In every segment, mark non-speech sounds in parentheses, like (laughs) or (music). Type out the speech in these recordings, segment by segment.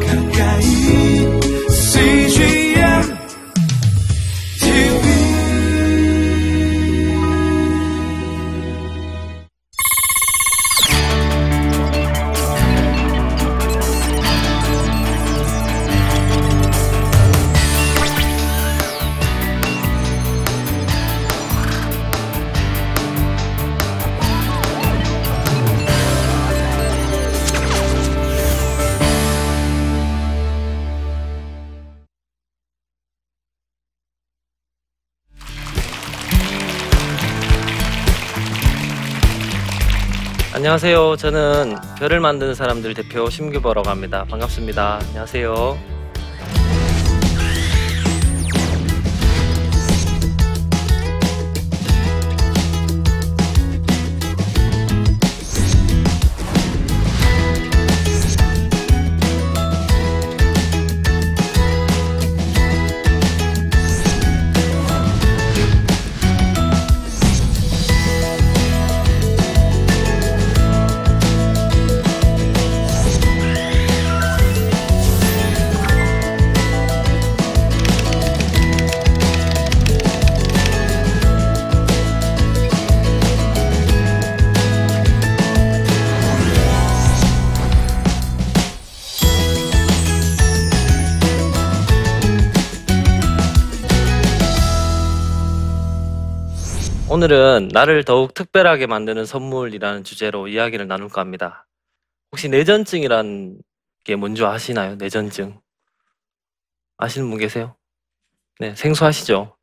가까 안녕하세요. 저는 별을 만드는 사람들 대표 심규버라고 합니다. 반갑습니다. 안녕하세요. 오늘은 나를 더욱 특별하게 만드는 선물이라는 주제로 이야기를 나눌까 합니다. 혹시 내전증이란 게 뭔지 아시나요? 내전증. 아시는 분 계세요? 네, 생소하시죠?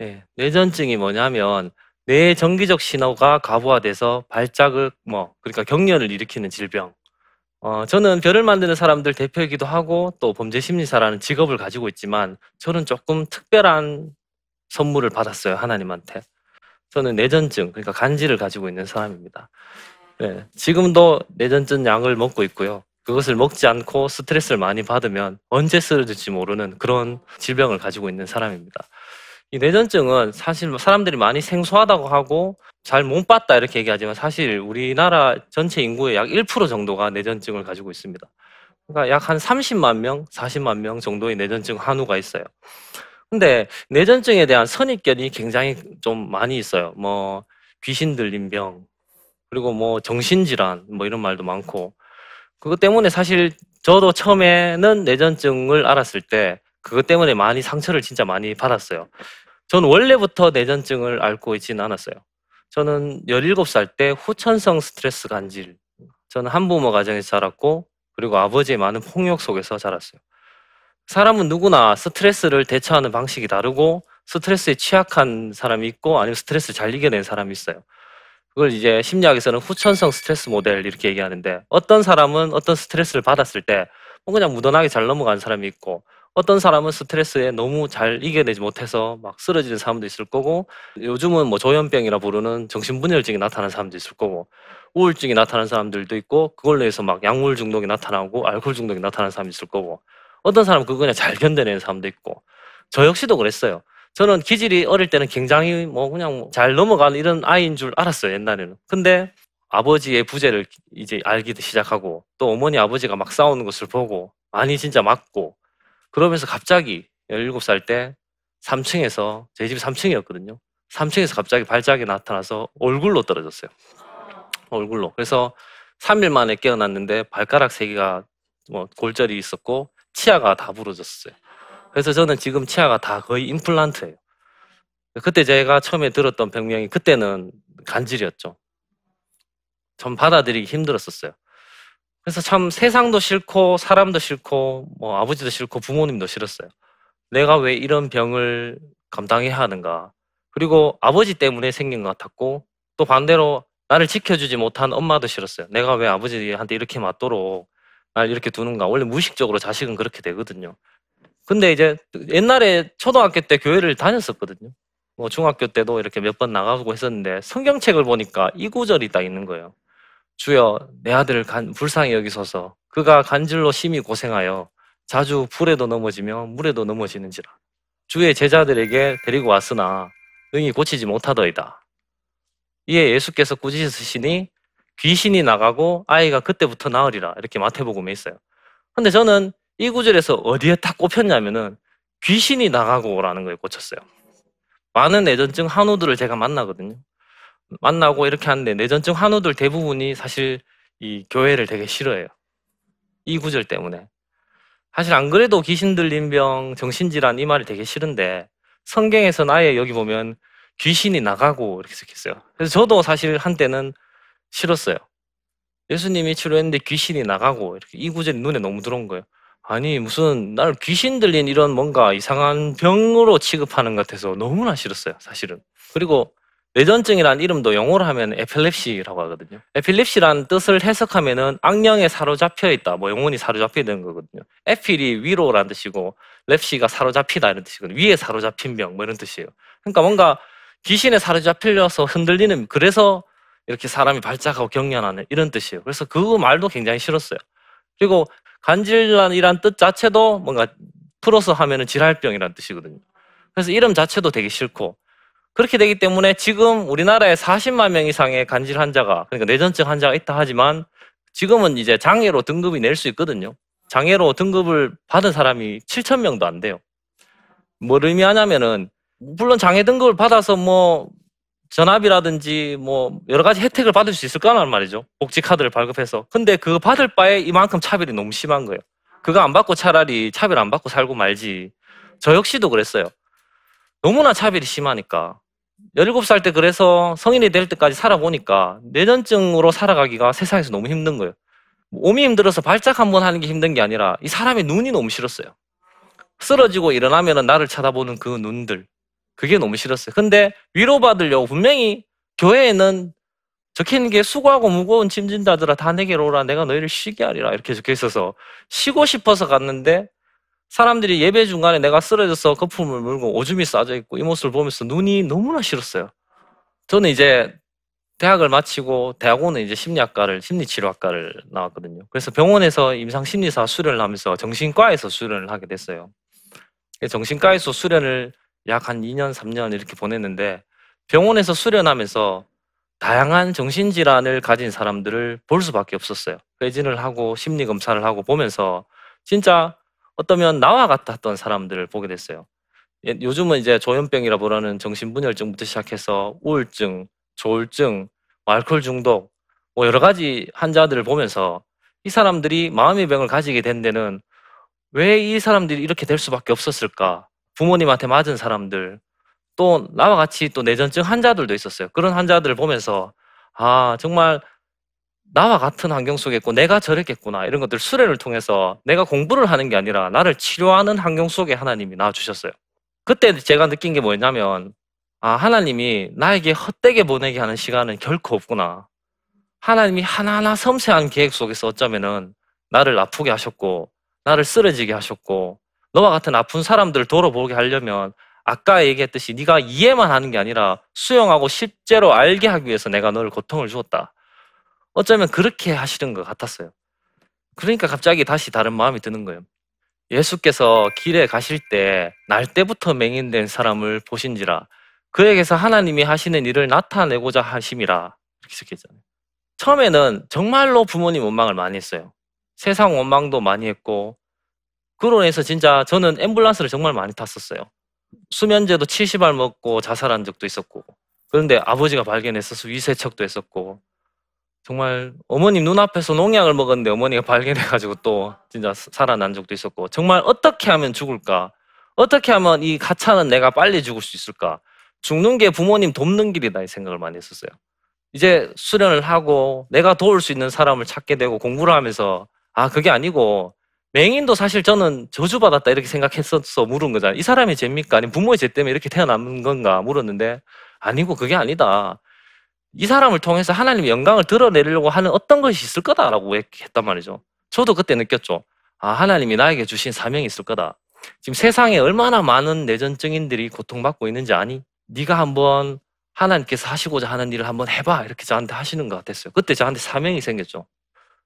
네, 뇌전증이 뭐냐면 뇌의 정기적 신호가 과부하돼서 발작을 뭐 그러니까 경련을 일으키는 질병. 어, 저는 별을 만드는 사람들 대표이기도 하고 또 범죄 심리사라는 직업을 가지고 있지만 저는 조금 특별한 선물을 받았어요 하나님한테. 저는 뇌전증 그러니까 간질을 가지고 있는 사람입니다. 네, 지금도 뇌전증 약을 먹고 있고요. 그것을 먹지 않고 스트레스를 많이 받으면 언제 쓰러질지 모르는 그런 질병을 가지고 있는 사람입니다. 이 뇌전증은 사실 사람들이 많이 생소하다고 하고 잘 못 봤다 이렇게 얘기하지만 사실 우리나라 전체 인구의 약 1% 정도가 뇌전증을 가지고 있습니다. 그러니까 약 한 30만 명, 40만 명 정도의 뇌전증 한우가 있어요. 근데 뇌전증에 대한 선입견이 굉장히 좀 많이 있어요. 뭐 귀신 들린 병, 그리고 뭐 정신질환, 뭐 이런 말도 많고 그것 때문에 사실 저도 처음에는 뇌전증을 알았을 때 그것 때문에 많이 상처를 진짜 많이 받았어요. 저는 원래부터 뇌전증을 앓고 있지는 않았어요. 저는 17살 때 후천성 스트레스 간질. 저는 한부모 가정에서 자랐고 그리고 아버지의 많은 폭력 속에서 자랐어요. 사람은 누구나 스트레스를 대처하는 방식이 다르고 스트레스에 취약한 사람이 있고 아니면 스트레스를 잘 이겨낸 사람이 있어요. 그걸 이제 심리학에서는 후천성 스트레스 모델 이렇게 얘기하는데 어떤 사람은 어떤 스트레스를 받았을 때뭐 그냥 무던하게 잘 넘어가는 사람이 있고 어떤 사람은 스트레스에 너무 잘 이겨내지 못해서 막 쓰러지는 사람도 있을 거고 요즘은 뭐 조현병이라 부르는 정신분열증이 나타나는 사람도 있을 거고 우울증이 나타나는 사람들도 있고 그걸로 해서 막 약물 중독이 나타나고 알코올 중독이 나타나는 사람이 있을 거고 어떤 사람은 그거 그냥 잘 견뎌내는 사람도 있고 저 역시도 그랬어요. 저는 기질이 어릴 때는 굉장히 뭐 그냥 잘 넘어가는 이런 아이인 줄 알았어요 옛날에는. 근데 아버지의 부재를 이제 알기도 시작하고 또 어머니 아버지가 막 싸우는 것을 보고 많이 진짜 맞고 그러면서 갑자기 17살 때 3층에서 제 집이 3층이었거든요. 3층에서 갑자기 발작이 나타나서 얼굴로 떨어졌어요. 얼굴로. 그래서 3일 만에 깨어났는데 발가락 3개가 뭐 골절이 있었고 치아가 다 부러졌어요. 그래서 저는 지금 치아가 다 거의 임플란트예요. 그때 제가 처음에 들었던 병명이 그때는 간질이었죠. 전 받아들이기 힘들었었어요. 그래서 참 세상도 싫고 사람도 싫고 뭐 아버지도 싫고 부모님도 싫었어요. 내가 왜 이런 병을 감당해야 하는가? 그리고 아버지 때문에 생긴 것 같았고 또 반대로 나를 지켜주지 못한 엄마도 싫었어요. 내가 왜 아버지한테 이렇게 맞도록 날 이렇게 두는가? 원래 무의식적으로 자식은 그렇게 되거든요. 근데 이제 옛날에 초등학교 때 교회를 다녔었거든요. 뭐 중학교 때도 이렇게 몇 번 나가고 했었는데 성경책을 보니까 이 구절이 딱 있는 거예요. 주여 내 아들을 간, 불쌍히 여기소서 그가 간질로 심히 고생하여 자주 불에도 넘어지며 물에도 넘어지는지라 주의 제자들에게 데리고 왔으나 능히 고치지 못하더이다. 이에 예수께서 꾸짖으시니 귀신이 나가고 아이가 그때부터 나으리라 이렇게 마태복음에 있어요. 근데 저는 이 구절에서 어디에 딱 꼽혔냐면은 귀신이 나가고라는 거에 꽂혔어요. 많은 내전증 한우들을 제가 만나거든요. 만나고 이렇게 하는데 내전증 한우들 대부분이 사실 이 교회를 되게 싫어해요. 이 구절 때문에. 사실 안 그래도 귀신 들린 병, 정신질환 이 말이 되게 싫은데 성경에서는 아예 여기 보면 귀신이 나가고 이렇게 적혔어요. 그래서 저도 사실 한때는 싫었어요. 예수님이 치료했는데 귀신이 나가고 이렇게 이 구절이 눈에 너무 들어온 거예요. 아니 무슨 날 귀신 들린 이런 뭔가 이상한 병으로 취급하는 것 같아서 너무나 싫었어요. 사실은. 그리고 뇌전증이라는 이름도 영어로 하면 에필lep시라고 하거든요. 에필lep시라는 뜻을 해석하면은 악령에 사로잡혀 있다. 뭐 영혼이 사로잡혀 있는 거거든요. 에필이 위로라는 뜻이고 lep시가 사로잡히다 이런 뜻이거든요. 위에 사로잡힌 병 뭐 이런 뜻이에요. 그러니까 뭔가 귀신에 사로잡힐려서 흔들리는 그래서 이렇게 사람이 발작하고 경련하는 이런 뜻이에요. 그래서 그 말도 굉장히 싫었어요. 그리고 간질환이란 뜻 자체도 뭔가 풀어서 하면은 질할병이라는 뜻이거든요. 그래서 이름 자체도 되게 싫고 그렇게 되기 때문에 지금 우리나라에 40만 명 이상의 간질 환자가 그러니까 뇌전증 환자가 있다 하지만 지금은 이제 장애로 등급이 낼 수 있거든요. 장애로 등급을 받은 사람이 7천 명도 안 돼요. 뭘 의미하냐면은 물론 장애 등급을 받아서 뭐 전압이라든지 뭐 여러 가지 혜택을 받을 수 있을 거란 말이죠. 복지 카드를 발급해서. 근데 그거 받을 바에 이만큼 차별이 너무 심한 거예요. 그거 안 받고 차라리 차별 안 받고 살고 말지. 저 역시도 그랬어요. 너무나 차별이 심하니까. 17살 때 그래서 성인이 될 때까지 살아보니까 뇌전증으로 살아가기가 세상에서 너무 힘든 거예요. 몸이 힘들어서 발작 한 번 하는 게 힘든 게 아니라 이 사람의 눈이 너무 싫었어요. 쓰러지고 일어나면 나를 쳐다보는 그 눈들. 그게 너무 싫었어요. 근데 위로받으려고 분명히 교회에는 적혀 있는 게 수고하고 무거운 짐진 자들아 다 내게로 오라 내가 너희를 쉬게 하리라 이렇게 적혀 있어서 쉬고 싶어서 갔는데 사람들이 예배 중간에 내가 쓰러져서 거품을 물고 오줌이 싸져 있고 이 모습을 보면서 눈이 너무나 싫었어요. 저는 이제 대학을 마치고 대학원은 이제 심리학과를 심리치료학과를 나왔거든요. 그래서 병원에서 임상 심리사 수련을 하면서 정신과에서 수련을 하게 됐어요. 정신과에서 수련을 약 한 2년, 3년 이렇게 보냈는데 병원에서 수련하면서 다양한 정신질환을 가진 사람들을 볼 수밖에 없었어요. 회진을 하고 심리 검사를 하고 보면서 진짜 어떠면 나와 같았던 사람들을 보게 됐어요. 예, 요즘은 이제 조현병이라 부르는 정신분열증부터 시작해서 우울증, 조울증, 뭐 알코올 중독, 뭐 여러 가지 환자들을 보면서 이 사람들이 마음의 병을 가지게 된 데는 왜 이 사람들이 이렇게 될 수밖에 없었을까? 부모님한테 맞은 사람들, 또 나와 같이 또 내전증 환자들도 있었어요. 그런 환자들을 보면서 아 정말 나와 같은 환경 속에 있고 내가 저랬겠구나 이런 것들 수련을 통해서 내가 공부를 하는 게 아니라 나를 치료하는 환경 속에 하나님이 나와주셨어요. 그때 제가 느낀 게 뭐였냐면 아 하나님이 나에게 헛되게 보내게 하는 시간은 결코 없구나. 하나님이 하나하나 섬세한 계획 속에서 어쩌면은 나를 아프게 하셨고 나를 쓰러지게 하셨고 너와 같은 아픈 사람들을 돌아보게 하려면 아까 얘기했듯이 네가 이해만 하는 게 아니라 수용하고 실제로 알게 하기 위해서 내가 너를 고통을 주었다. 어쩌면 그렇게 하시는 것 같았어요. 그러니까 갑자기 다시 다른 마음이 드는 거예요. 예수께서 길에 가실 때 날 때부터 맹인된 사람을 보신지라 그에게서 하나님이 하시는 일을 나타내고자 하심이라 이렇게 적혀있잖아요. 처음에는 정말로 부모님 원망을 많이 했어요. 세상 원망도 많이 했고 인해서 진짜 저는 앰뷸런스를 정말 많이 탔었어요. 수면제도 70알 먹고 자살한 적도 있었고 그런데 아버지가 발견했어서 위세척도 했었고 정말 어머님 눈앞에서 농약을 먹었는데 어머니가 (laughs) 발견해가지고 또 진짜 살아난 적도 있었고 정말 어떻게 하면 죽을까? 어떻게 하면 이 가차는 내가 빨리 죽을 수 있을까? 죽는 게 부모님 돕는 길이다 이 생각을 많이 했었어요. 이제 수련을 하고 내가 도울 수 있는 사람을 찾게 되고 공부를 하면서 아 그게 아니고 맹인도 사실 저는 저주받았다 이렇게 생각했었어 물은 거잖아요. 이 사람이 죄입니까? 아니면 부모의 죄 때문에 이렇게 태어난 건가 물었는데 아니고 그게 아니다. 이 사람을 통해서 하나님의 영광을 드러내려고 하는 어떤 것이 있을 거다라고 했단 말이죠. 저도 그때 느꼈죠. 아, 하나님이 나에게 주신 사명이 있을 거다. 지금 세상에 얼마나 많은 내전증인들이 고통받고 있는지 아니? 네가 한번 하나님께서 하시고자 하는 일을 한번 해봐. 이렇게 저한테 하시는 것 같았어요. 그때 저한테 사명이 생겼죠.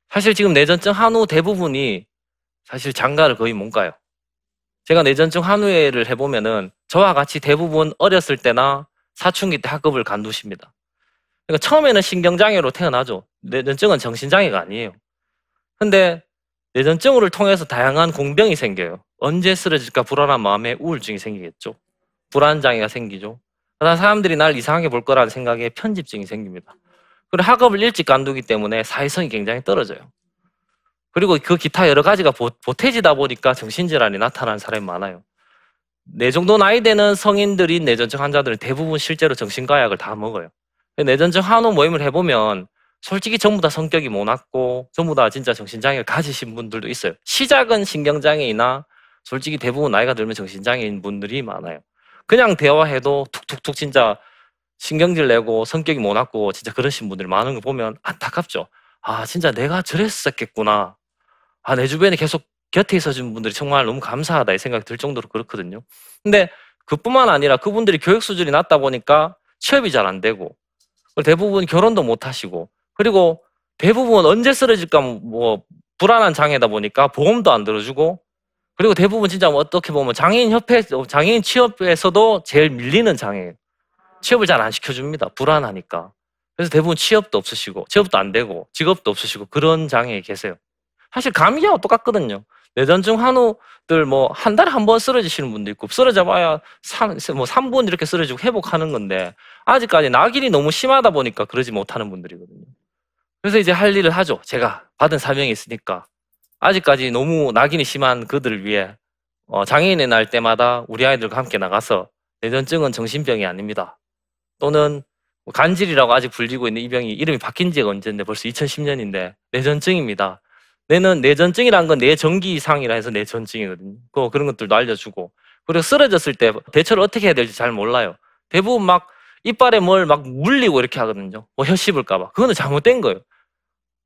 사실 지금 내전증 한후 대부분이 사실 장가를 거의 못 가요. 제가 내전증 한후회를 해보면은 저와 같이 대부분 어렸을 때나 사춘기 때 학급을 간두십니다. 그러니까 처음에는 신경장애로 태어나죠. 뇌전증은 정신장애가 아니에요. 근데 내전증후를 통해서 다양한 공병이 생겨요. 언제 쓰러질까 불안한 마음에 우울증이 생기겠죠. 불안장애가 생기죠. 그다음 사람들이 날 이상하게 볼 거라는 생각에 편집증이 생깁니다. 그리고 학업을 일찍 간두기 때문에 사회성이 굉장히 떨어져요. 그리고 그 기타 여러 가지가 보, 보태지다 보니까 정신질환이 나타나는 사람이 많아요. 내 정도 나이 되는 성인들인 내전증 환자들은 대부분 실제로 정신과 약을 다 먹어요. 내전증 한우 모임을 해보면 솔직히 전부 다 성격이 모났고 전부 다 진짜 정신장애를 가지신 분들도 있어요. 시작은 신경장애이나 솔직히 대부분 나이가 들면 정신장애인 분들이 많아요. 그냥 대화해도 툭툭툭 진짜 신경질 내고 성격이 모났고 진짜 그러신 분들이 많은 거 보면 안타깝죠. 아 진짜 내가 저랬었겠구나. 아 내 주변에 계속 곁에 있어준 분들이 정말 너무 감사하다 이 생각이 들 정도로 그렇거든요. 근데 그뿐만 아니라 그분들이 교육 수준이 낮다 보니까 취업이 잘 안 되고 대부분 결혼도 못 하시고 그리고 대부분 언제 쓰러질까 뭐 불안한 장애다 보니까 보험도 안 들어주고 그리고 대부분 진짜 뭐 어떻게 보면 장애인 협회 장애인 취업에서도 제일 밀리는 장애예요. 취업을 잘 안 시켜줍니다. 불안하니까. 그래서 대부분 취업도 없으시고 취업도 안 되고 직업도 없으시고 그런 장애에 계세요. 사실 감기하고 똑같거든요. 뇌전증 환우들 뭐 한 달에 한 번 쓰러지시는 분도 있고 쓰러져 봐야 3, 뭐 3분 이렇게 쓰러지고 회복하는 건데 아직까지 낙인이 너무 심하다 보니까 그러지 못하는 분들이거든요. 그래서 이제 할 일을 하죠. 제가 받은 사명이 있으니까 아직까지 너무 낙인이 심한 그들을 위해 어, 장애인의 날 때마다 우리 아이들과 함께 나가서 뇌전증은 정신병이 아닙니다. 또는 뭐 간질이라고 아직 불리고 있는 이 병이 이름이 바뀐 지가 언제인데 벌써 2010년인데 뇌전증입니다. 뇌는 뇌전증이라는 건 뇌전기 이상이라 해서 뇌전증이거든요. 그 그런 것들도 알려주고 그리고 쓰러졌을 때 대처를 어떻게 해야 될지 잘 몰라요. 대부분 막 이빨에 뭘 막 물리고 이렇게 하거든요. 뭐 혀 씹을까봐. 그거는 잘못된 거예요.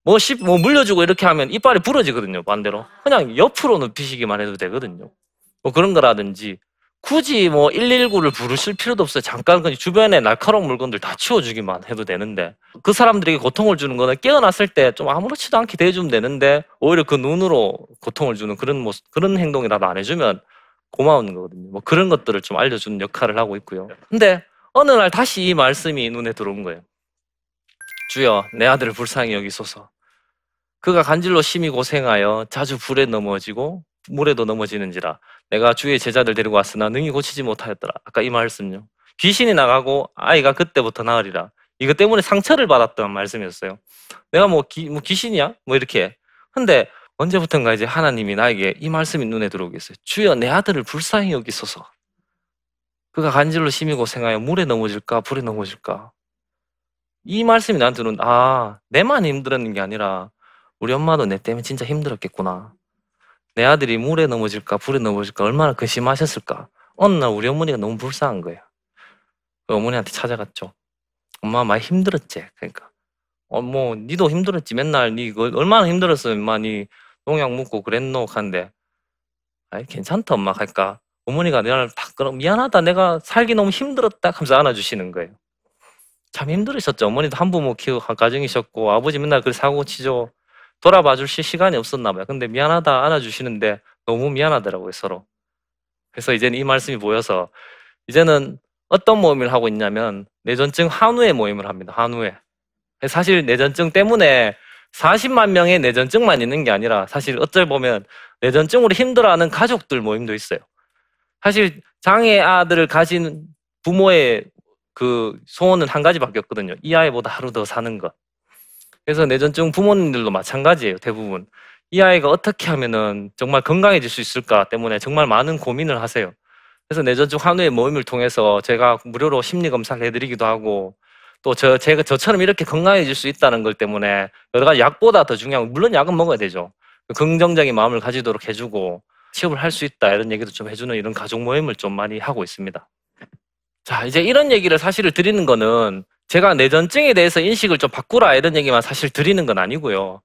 뭐 씹, 뭐 물려주고 이렇게 하면 이빨이 부러지거든요. 반대로. 그냥 옆으로 눕히시기만 해도 되거든요. 뭐 그런 거라든지 굳이 뭐 119를 부르실 필요도 없어요. 잠깐 그냥 주변에 날카로운 물건들 다 치워주기만 해도 되는데 그 사람들에게 고통을 주는 거는 깨어났을 때 좀 아무렇지도 않게 대해주면 되는데 오히려 그 눈으로 고통을 주는 그런 모습, 그런 행동이라도 안 해주면 고마운 거거든요. 뭐 그런 것들을 좀 알려주는 역할을 하고 있고요. 근데 어느 날 다시 이 말씀이 눈에 들어온 거예요. 주여, 내 아들을 불쌍히 여기소서. 그가 간질로 심히 고생하여 자주 불에 넘어지고 물에도 넘어지는지라 내가 주의 제자들 데리고 왔으나 능히 고치지 못하였더라. 아까 이 말씀요. 귀신이 나가고 아이가 그때부터 나으리라. 이것 때문에 상처를 받았던 말씀이었어요. 내가 뭐, 기, 뭐 귀신이야? 뭐 이렇게. 근데 언제부턴가 이제 하나님이 나에게 이 말씀이 눈에 들어오겠어요. 주여 내 아들을 불쌍히 여기소서. 그가 간질로 심히 고생하여 물에 넘어질까 불에 넘어질까. 이 말씀이 나한테는 아 내만 힘들었는 게 아니라 우리 엄마도 내 때문에 진짜 힘들었겠구나. 내 아들이 물에 넘어질까 불에 넘어질까 얼마나 근심하셨을까. 어느 날 우리 어머니가 너무 불쌍한 거예요. 그 어머니한테 찾아갔죠. 엄마 많이 힘들었지. 그러니까 어 뭐 니도 힘들었지. 맨날 니 얼마나 힘들었어. 엄마 니 농약 묻고 그랬노 하는데 아이 괜찮다 엄마 할까. 어머니가 내가 딱 그럼 미안하다 내가 살기 너무 힘들었다 하면서 안아주시는 거예요. 참 힘들으셨죠. 어머니도 한부모 키우고 한 가정이셨고 아버지 맨날 그 사고 치죠. 돌아봐 주실 시간이 없었나 봐요. 근데 미안하다 안아주시는데 너무 미안하더라고요, 서로. 그래서 이제는 이 말씀이 보여서 이제는 어떤 모임을 하고 있냐면 내전증 한우회 모임을 합니다. 한우회. 사실 내전증 때문에 40만 명의 내전증만 있는 게 아니라 사실 어쩔 보면 내전증으로 힘들어하는 가족들 모임도 있어요. 사실 장애 아들을 가진 부모의 그 소원은 한 가지밖에 없거든요. 이 아이보다 하루 더 사는 것. 그래서 내전증 부모님들도 마찬가지예요. 대부분. 이 아이가 어떻게 하면은 정말 건강해질 수 있을까 때문에 정말 많은 고민을 하세요. 그래서 내전증 환우의 모임을 통해서 제가 무료로 심리 검사를 해드리기도 하고 또 저 제가 저처럼 이렇게 건강해질 수 있다는 것 때문에 여러 가지 약보다 더 중요한 물론 약은 먹어야 되죠. 긍정적인 마음을 가지도록 해주고 취업을 할 수 있다 이런 얘기도 좀 해주는 이런 가족 모임을 좀 많이 하고 있습니다. 자 이제 이런 얘기를 사실을 드리는 거는 제가 내전증에 대해서 인식을 좀 바꾸라 이런 얘기만 사실 드리는 건 아니고요.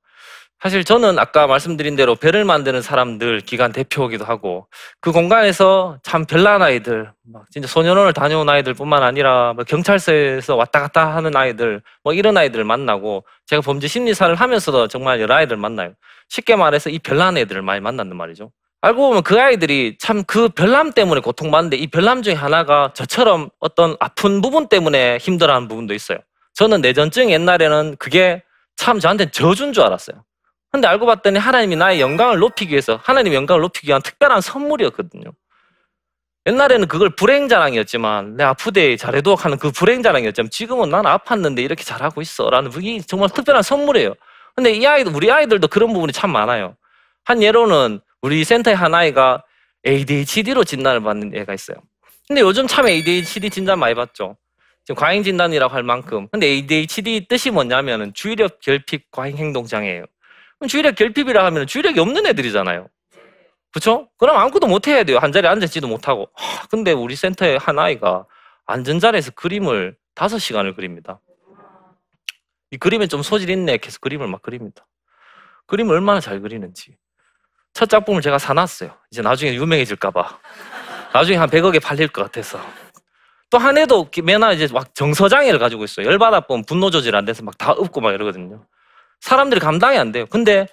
사실 저는 아까 말씀드린 대로 별을 만드는 사람들 기관 대표이기도 하고 그 공간에서 참 별난 아이들, 막 진짜 소년원을 다녀온 아이들뿐만 아니라 뭐 경찰서에서 왔다 갔다 하는 아이들, 뭐 이런 아이들을 만나고 제가 범죄 심리사를 하면서도 정말 여러 아이들 만나요. 쉽게 말해서 이 별난 애들을 많이 만났단 말이죠. 알고 보면 그 아이들이 참 그 별남 때문에 고통받는데 이 별남 중에 하나가 저처럼 어떤 아픈 부분 때문에 힘들어하는 부분도 있어요. 저는 내전증 옛날에는 그게 참 저한테 저주인 줄 알았어요. 근데 알고 봤더니 하나님이 나의 영광을 높이기 위해서 하나님의 영광을 높이기 위한 특별한 선물이었거든요. 옛날에는 그걸 불행자랑이었지만 내 아프대 잘해도 하는 그 불행자랑이었지만 지금은 난 아팠는데 이렇게 잘하고 있어 라는 그게 정말 특별한 선물이에요. 근데 이 아이들 우리 아이들도 그런 부분이 참 많아요. 한 예로는 우리 센터의 한 아이가 ADHD로 진단을 받는 애가 있어요. 근데 요즘 참 ADHD 진단 많이 받죠. 지금 과잉 진단이라고 할 만큼. 근데 ADHD 뜻이 뭐냐면은 주의력 결핍 과잉 행동 장애예요. 그럼 주의력 결핍이라 하면 주의력이 없는 애들이잖아요. 그렇죠? 그럼 아무것도 못 해야 돼요. 한 자리에 앉아있지도 못하고. 하, 근데 우리 센터에 한 아이가 앉은 자리에서 그림을 다섯 시간을 그립니다. 이 그림에 좀 소질 있네. 계속 그림을 막 그립니다. 그림을 얼마나 잘 그리는지. 첫 작품을 제가 사놨어요. 이제 나중에 유명해질까봐. 나중에 한 100억에 팔릴 것 같아서. 또 한 해도 매나 이제 막 정서장애를 가지고 있어요. 열받아 보면 분노 조절 안 돼서 막 다 읊고 막 이러거든요. 사람들이 감당이 안 돼요. 근데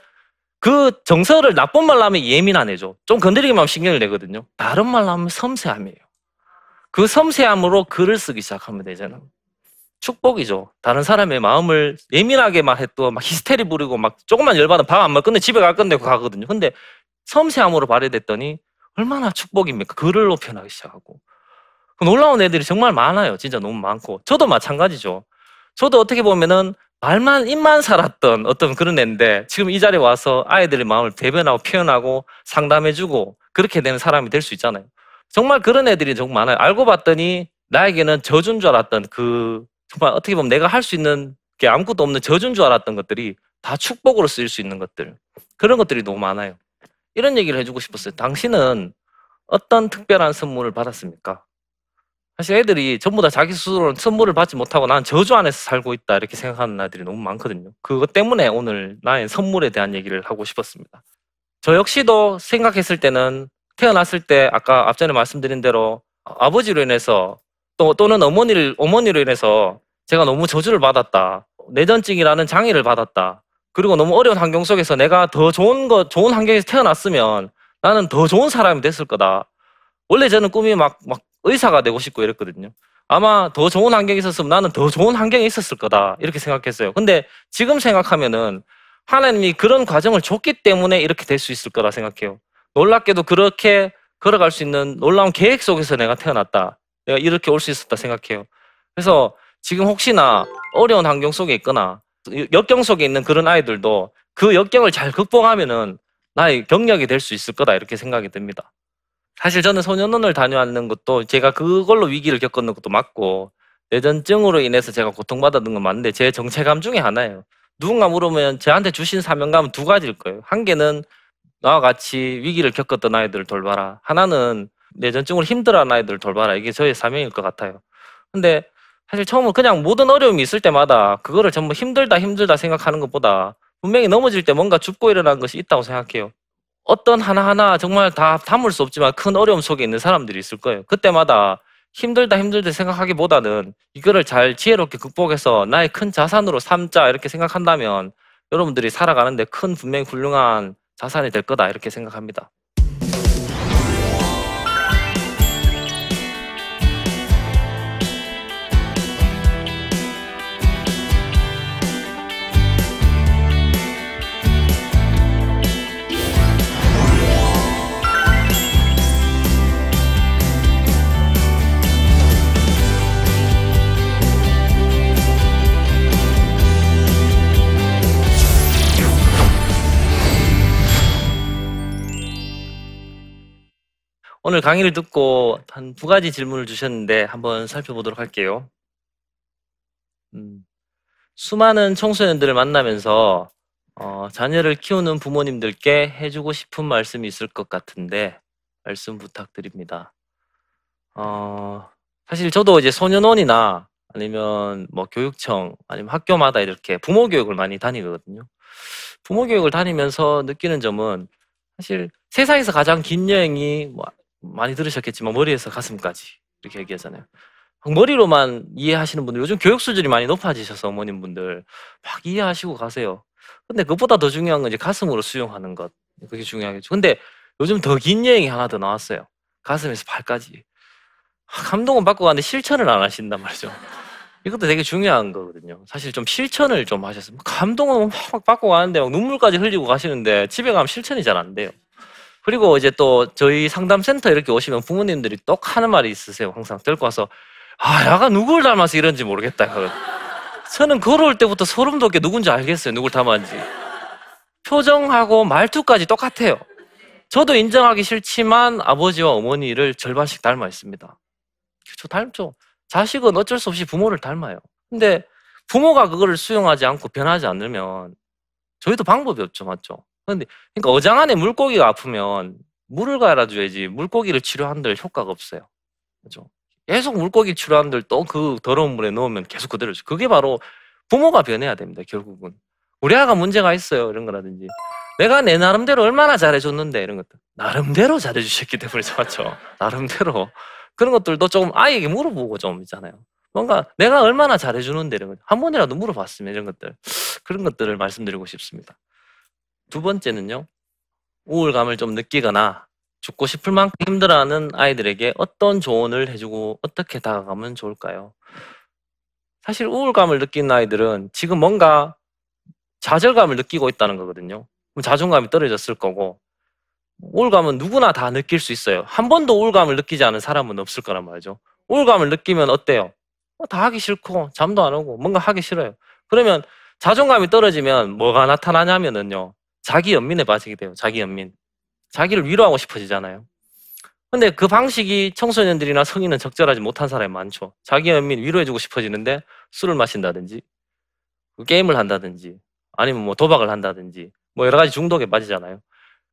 그 정서를 나쁜 말로 하면 예민한 애죠. 좀 건드리기만 하면 신경을 내거든요. 다른 말로 하면 섬세함이에요. 그 섬세함으로 글을 쓰기 시작합니다, 이제는. 축복이죠. 다른 사람의 마음을 예민하게만 해도 막 히스테리 부리고 막 조금만 열받으면 밥안 먹고 근데 집에 갈 건데 가거든요. 근데 섬세함으로 발휘됐더니 얼마나 축복입니까? 글을로 표현하기 시작하고. 그 놀라운 애들이 정말 많아요. 진짜 너무 많고. 저도 마찬가지죠. 저도 어떻게 보면은 말만 입만 살았던 어떤 그런 애인데 지금 이 자리에 와서 아이들의 마음을 대변하고 표현하고 상담해주고 그렇게 되는 사람이 될 수 있잖아요. 정말 그런 애들이 정말 많아요. 알고 봤더니 나에게는 저준 줄 알았던 그 정말 어떻게 보면 내가 할 수 있는 게 아무것도 없는 저준 줄 알았던 것들이 다 축복으로 쓰일 수 있는 것들 그런 것들이 너무 많아요. 이런 얘기를 해주고 싶었어요. 당신은 어떤 특별한 선물을 받았습니까? 사실 애들이 전부 다 자기 스스로는 선물을 받지 못하고 난 저주 안에서 살고 있다 이렇게 생각하는 아이들이 너무 많거든요. 그것 때문에 오늘 나의 선물에 대한 얘기를 하고 싶었습니다. 저 역시도 생각했을 때는 태어났을 때 아까 앞전에 말씀드린 대로 아버지로 인해서 또 또는 어머니를 어머니로 인해서 제가 너무 저주를 받았다. 내전증이라는 장애를 받았다. 그리고 너무 어려운 환경 속에서 내가 더 좋은 거 좋은 환경에서 태어났으면 나는 더 좋은 사람이 됐을 거다. 원래 저는 꿈이 막, 막 의사가 되고 싶고 이랬거든요. 아마 더 좋은 환경에 있었으면 나는 더 좋은 환경에 있었을 거다. 이렇게 생각했어요. 근데 지금 생각하면은 하나님이 그런 과정을 줬기 때문에 이렇게 될 수 있을 거라 생각해요. 놀랍게도 그렇게 걸어갈 수 있는 놀라운 계획 속에서 내가 태어났다. 내가 이렇게 올 수 있었다 생각해요. 그래서 지금 혹시나 어려운 환경 속에 있거나 역경 속에 있는 그런 아이들도 그 역경을 잘 극복하면은 나의 경력이 될 수 있을 거다 이렇게 생각이 듭니다. 사실 저는 소년원을 다녀왔는 것도 제가 그걸로 위기를 겪었는 것도 맞고 뇌전증으로 인해서 제가 고통받았던 건 맞는데 제 정체감 중에 하나예요. 누군가 물으면 저한테 주신 사명감은 두 가지일 거예요. 한 개는 나와 같이 위기를 겪었던 아이들을 돌봐라. 하나는 뇌전증으로 힘들어하는 아이들을 돌봐라. 이게 저의 사명일 것 같아요. 근데 사실 처음은 그냥 모든 어려움이 있을 때마다 그거를 전부 힘들다 힘들다 생각하는 것보다 분명히 넘어질 때 뭔가 죽고 일어난 것이 있다고 생각해요. 어떤 하나하나 정말 다 담을 수 없지만 큰 어려움 속에 있는 사람들이 있을 거예요. 그때마다 힘들다 힘들다 생각하기보다는 이거를 잘 지혜롭게 극복해서 나의 큰 자산으로 삼자 이렇게 생각한다면 여러분들이 살아가는데 큰 분명히 훌륭한 자산이 될 거다 이렇게 생각합니다. 오늘 강의를 듣고 한 두 가지 질문을 주셨는데 한번 살펴보도록 할게요. 음, 수많은 청소년들을 만나면서 어, 자녀를 키우는 부모님들께 해주고 싶은 말씀이 있을 것 같은데 말씀 부탁드립니다. 어, 사실 저도 이제 소년원이나 아니면 뭐 교육청 아니면 학교마다 이렇게 부모 교육을 많이 다니거든요. 부모 교육을 다니면서 느끼는 점은 사실 세상에서 가장 긴 여행이 뭐 많이 들으셨겠지만 머리에서 가슴까지 이렇게 얘기하잖아요. 머리로만 이해하시는 분들 요즘 교육 수준이 많이 높아지셔서 어머님분들 막 이해하시고 가세요. 근데 그것보다 더 중요한 건 이제 가슴으로 수용하는 것 그게 중요하겠죠. 근데 요즘 더 긴 여행이 하나 더 나왔어요. 가슴에서 발까지 아, 감동은 받고 가는데 실천을 안 하신단 말이죠. 이것도 되게 중요한 거거든요. 사실 좀 실천을 좀 하셨으면 감동은 막 받고 가는데 막 눈물까지 흘리고 가시는데 집에 가면 실천이 잘 안 돼요. 그리고 이제 또 저희 상담센터 이렇게 오시면 부모님들이 똑 하는 말이 있으세요. 항상 들고 와서 아, 야가 누굴 닮아서 이런지 모르겠다. 저는 걸어올 때부터 소름 돋게 누군지 알겠어요. 누굴 닮았는지. 표정하고 말투까지 똑같아요. 저도 인정하기 싫지만 아버지와 어머니를 절반씩 닮아 있습니다. 저 닮죠. 자식은 어쩔 수 없이 부모를 닮아요. 근데 부모가 그거를 수용하지 않고 변하지 않으면 저희도 방법이 없죠. 맞죠? 근데 그러니까 어장 안에 물고기가 아프면 물을 갈아줘야지 물고기를 치료한들 효과가 없어요. 그죠? 계속 물고기 치료한들 또 그 더러운 물에 넣으면 계속 그대로죠. 그게 바로 부모가 변해야 됩니다. 결국은. 우리 아가 문제가 있어요. 이런 거라든지. 내가 내 나름대로 얼마나 잘해줬는데 이런 것들. 나름대로 잘해주셨기 때문에 (laughs) 좋았죠. 나름대로. 그런 것들도 조금 아이에게 물어보고 좀 있잖아요. 뭔가 내가 얼마나 잘해주는데 이런 것. 한 번이라도 물어봤으면 이런 것들. 그런 것들을 말씀드리고 싶습니다. 두 번째는요. 우울감을 좀 느끼거나 죽고 싶을 만큼 힘들어하는 아이들에게 어떤 조언을 해주고 어떻게 다가가면 좋을까요? 사실 우울감을 느끼는 아이들은 지금 뭔가 좌절감을 느끼고 있다는 거거든요. 자존감이 떨어졌을 거고 우울감은 누구나 다 느낄 수 있어요. 한 번도 우울감을 느끼지 않은 사람은 없을 거란 말이죠. 우울감을 느끼면 어때요? 뭐다 하기 싫고 잠도 안 오고 뭔가 하기 싫어요. 그러면 자존감이 떨어지면 뭐가 나타나냐면은요. 자기 연민에 빠지게 돼요. 자기 연민. 자기를 위로하고 싶어지잖아요. 근데 그 방식이 청소년들이나 성인은 적절하지 못한 사람이 많죠. 자기 연민 위로해주고 싶어지는데 술을 마신다든지 게임을 한다든지 아니면 뭐 도박을 한다든지 뭐 여러 가지 중독에 빠지잖아요.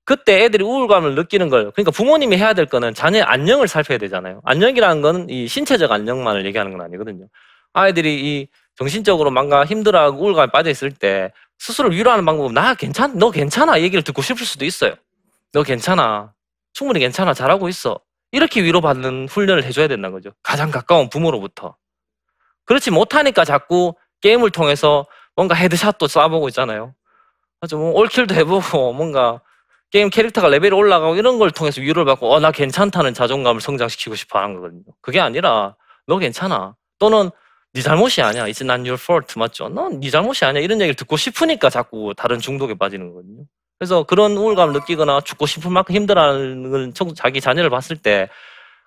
그때 애들이 우울감을 느끼는 걸 그러니까 부모님이 해야 될 거는 자녀의 안녕을 살펴야 되잖아요. 안녕이라는 거는 이 신체적 안녕만을 얘기하는 건 아니거든요. 아이들이 이 정신적으로 뭔가 힘들어하고 우울감에 빠져 있을 때 스스로 위로하는 방법은 나 괜찮, 너 괜찮아 얘기를 듣고 싶을 수도 있어요. 너 괜찮아. 충분히 괜찮아. 잘하고 있어. 이렇게 위로받는 훈련을 해줘야 된다는 거죠. 가장 가까운 부모로부터. 그렇지 못하니까 자꾸 게임을 통해서 뭔가 헤드샷도 쏴보고 있잖아요. 맞죠? 뭐 올킬도 해보고 (laughs) 뭔가 게임 캐릭터가 레벨이 올라가고 이런 걸 통해서 위로를 받고 어, 나 괜찮다는 자존감을 성장시키고 싶어 하는 거거든요. 그게 아니라 너 괜찮아. 또는 네 잘못이 아니야. It's not your fault. 맞죠? 넌네 잘못이 아니야. 이런 얘기를 듣고 싶으니까 자꾸 다른 중독에 빠지는 거거든요. 그래서 그런 우울감을 느끼거나 죽고 싶은 만큼 힘들어하는 자기 자녀를 봤을 때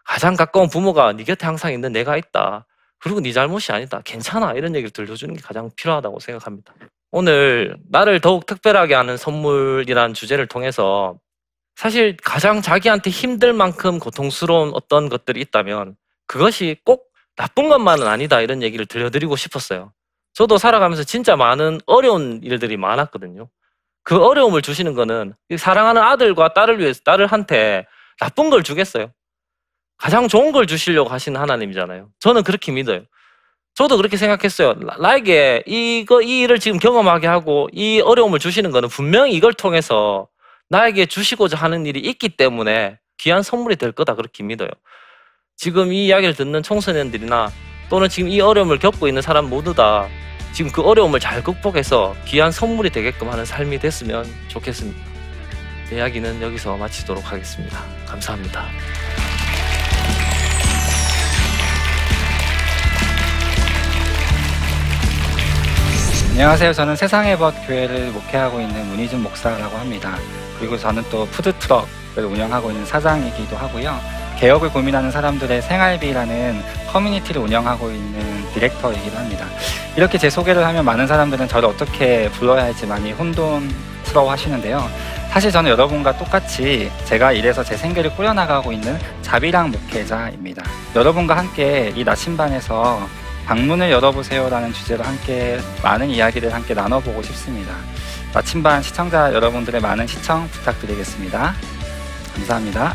가장 가까운 부모가 네 곁에 항상 있는 내가 있다. 그리고 네 잘못이 아니다. 괜찮아. 이런 얘기를 들려주는 게 가장 필요하다고 생각합니다. 오늘 나를 더욱 특별하게 하는 선물이라는 주제를 통해서 사실 가장 자기한테 힘들 만큼 고통스러운 어떤 것들이 있다면 그것이 꼭 나쁜 것만은 아니다. 이런 얘기를 들려드리고 싶었어요. 저도 살아가면서 진짜 많은 어려운 일들이 많았거든요. 그 어려움을 주시는 거는 사랑하는 아들과 딸을 위해서 딸을한테 나쁜 걸 주겠어요. 가장 좋은 걸 주시려고 하시는 하나님이잖아요. 저는 그렇게 믿어요. 저도 그렇게 생각했어요. 나에게 이거 이 일을 지금 경험하게 하고 이 어려움을 주시는 거는 분명히 이걸 통해서 나에게 주시고자 하는 일이 있기 때문에 귀한 선물이 될 거다 그렇게 믿어요. 지금 이 이야기를 듣는 청소년들이나 또는 지금 이 어려움을 겪고 있는 사람 모두 다 지금 그 어려움을 잘 극복해서 귀한 선물이 되게끔 하는 삶이 됐으면 좋겠습니다. 내 이야기는 여기서 마치도록 하겠습니다. 감사합니다. 안녕하세요. 저는 세상의 벗 교회를 목회하고 있는 문희준 목사라고 합니다. 그리고 저는 또 푸드트럭을 운영하고 있는 사장이기도 하고요. 개혁을 고민하는 사람들의 생활비라는 커뮤니티를 운영하고 있는 디렉터이기도 합니다. 이렇게 제 소개를 하면 많은 사람들은 저를 어떻게 불러야 할지 많이 혼돈스러워 하시는데요. 사실 저는 여러분과 똑같이 제가 이래서 제 생계를 꾸려나가고 있는 자비랑 목회자입니다. 여러분과 함께 이 나침반에서 방문을 열어보세요라는 주제로 함께 많은 이야기를 함께 나눠보고 싶습니다. 나침반 시청자 여러분들의 많은 시청 부탁드리겠습니다. 감사합니다.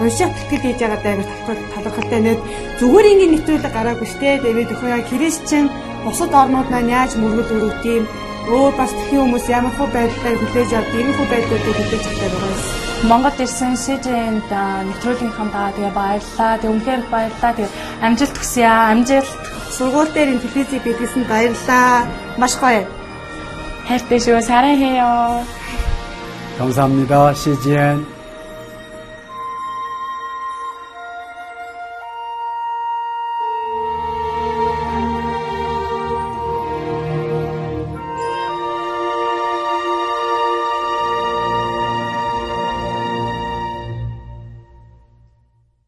унших тэтгэл хийж байгаа даа талархалтай нэт зүгээр ингээд нэвтрүүлэг гараагүй штэ тэгээд өхөө яа христчэн бусад орнууд маань яаж мөргөл өрөвт юм өөр бас тхэн хүмүүс ямар хөө байдлаар хүлээж авд ийм хөө байдлуудыг хүлээж авдаг байгаа юм. Монгол ирсэн СЖН-д нэвтрүүлгийнхаа даа тэгээ баярлаа. Тэг үнхээр их баярлаа. Тэг амжилт хүсье аа. Амжилт. Сургууль дээр ин телевизийг бидлсэн баярлаа. Маш гоё. хайртай шүү. 사랑해요. 감사합니다. CGN.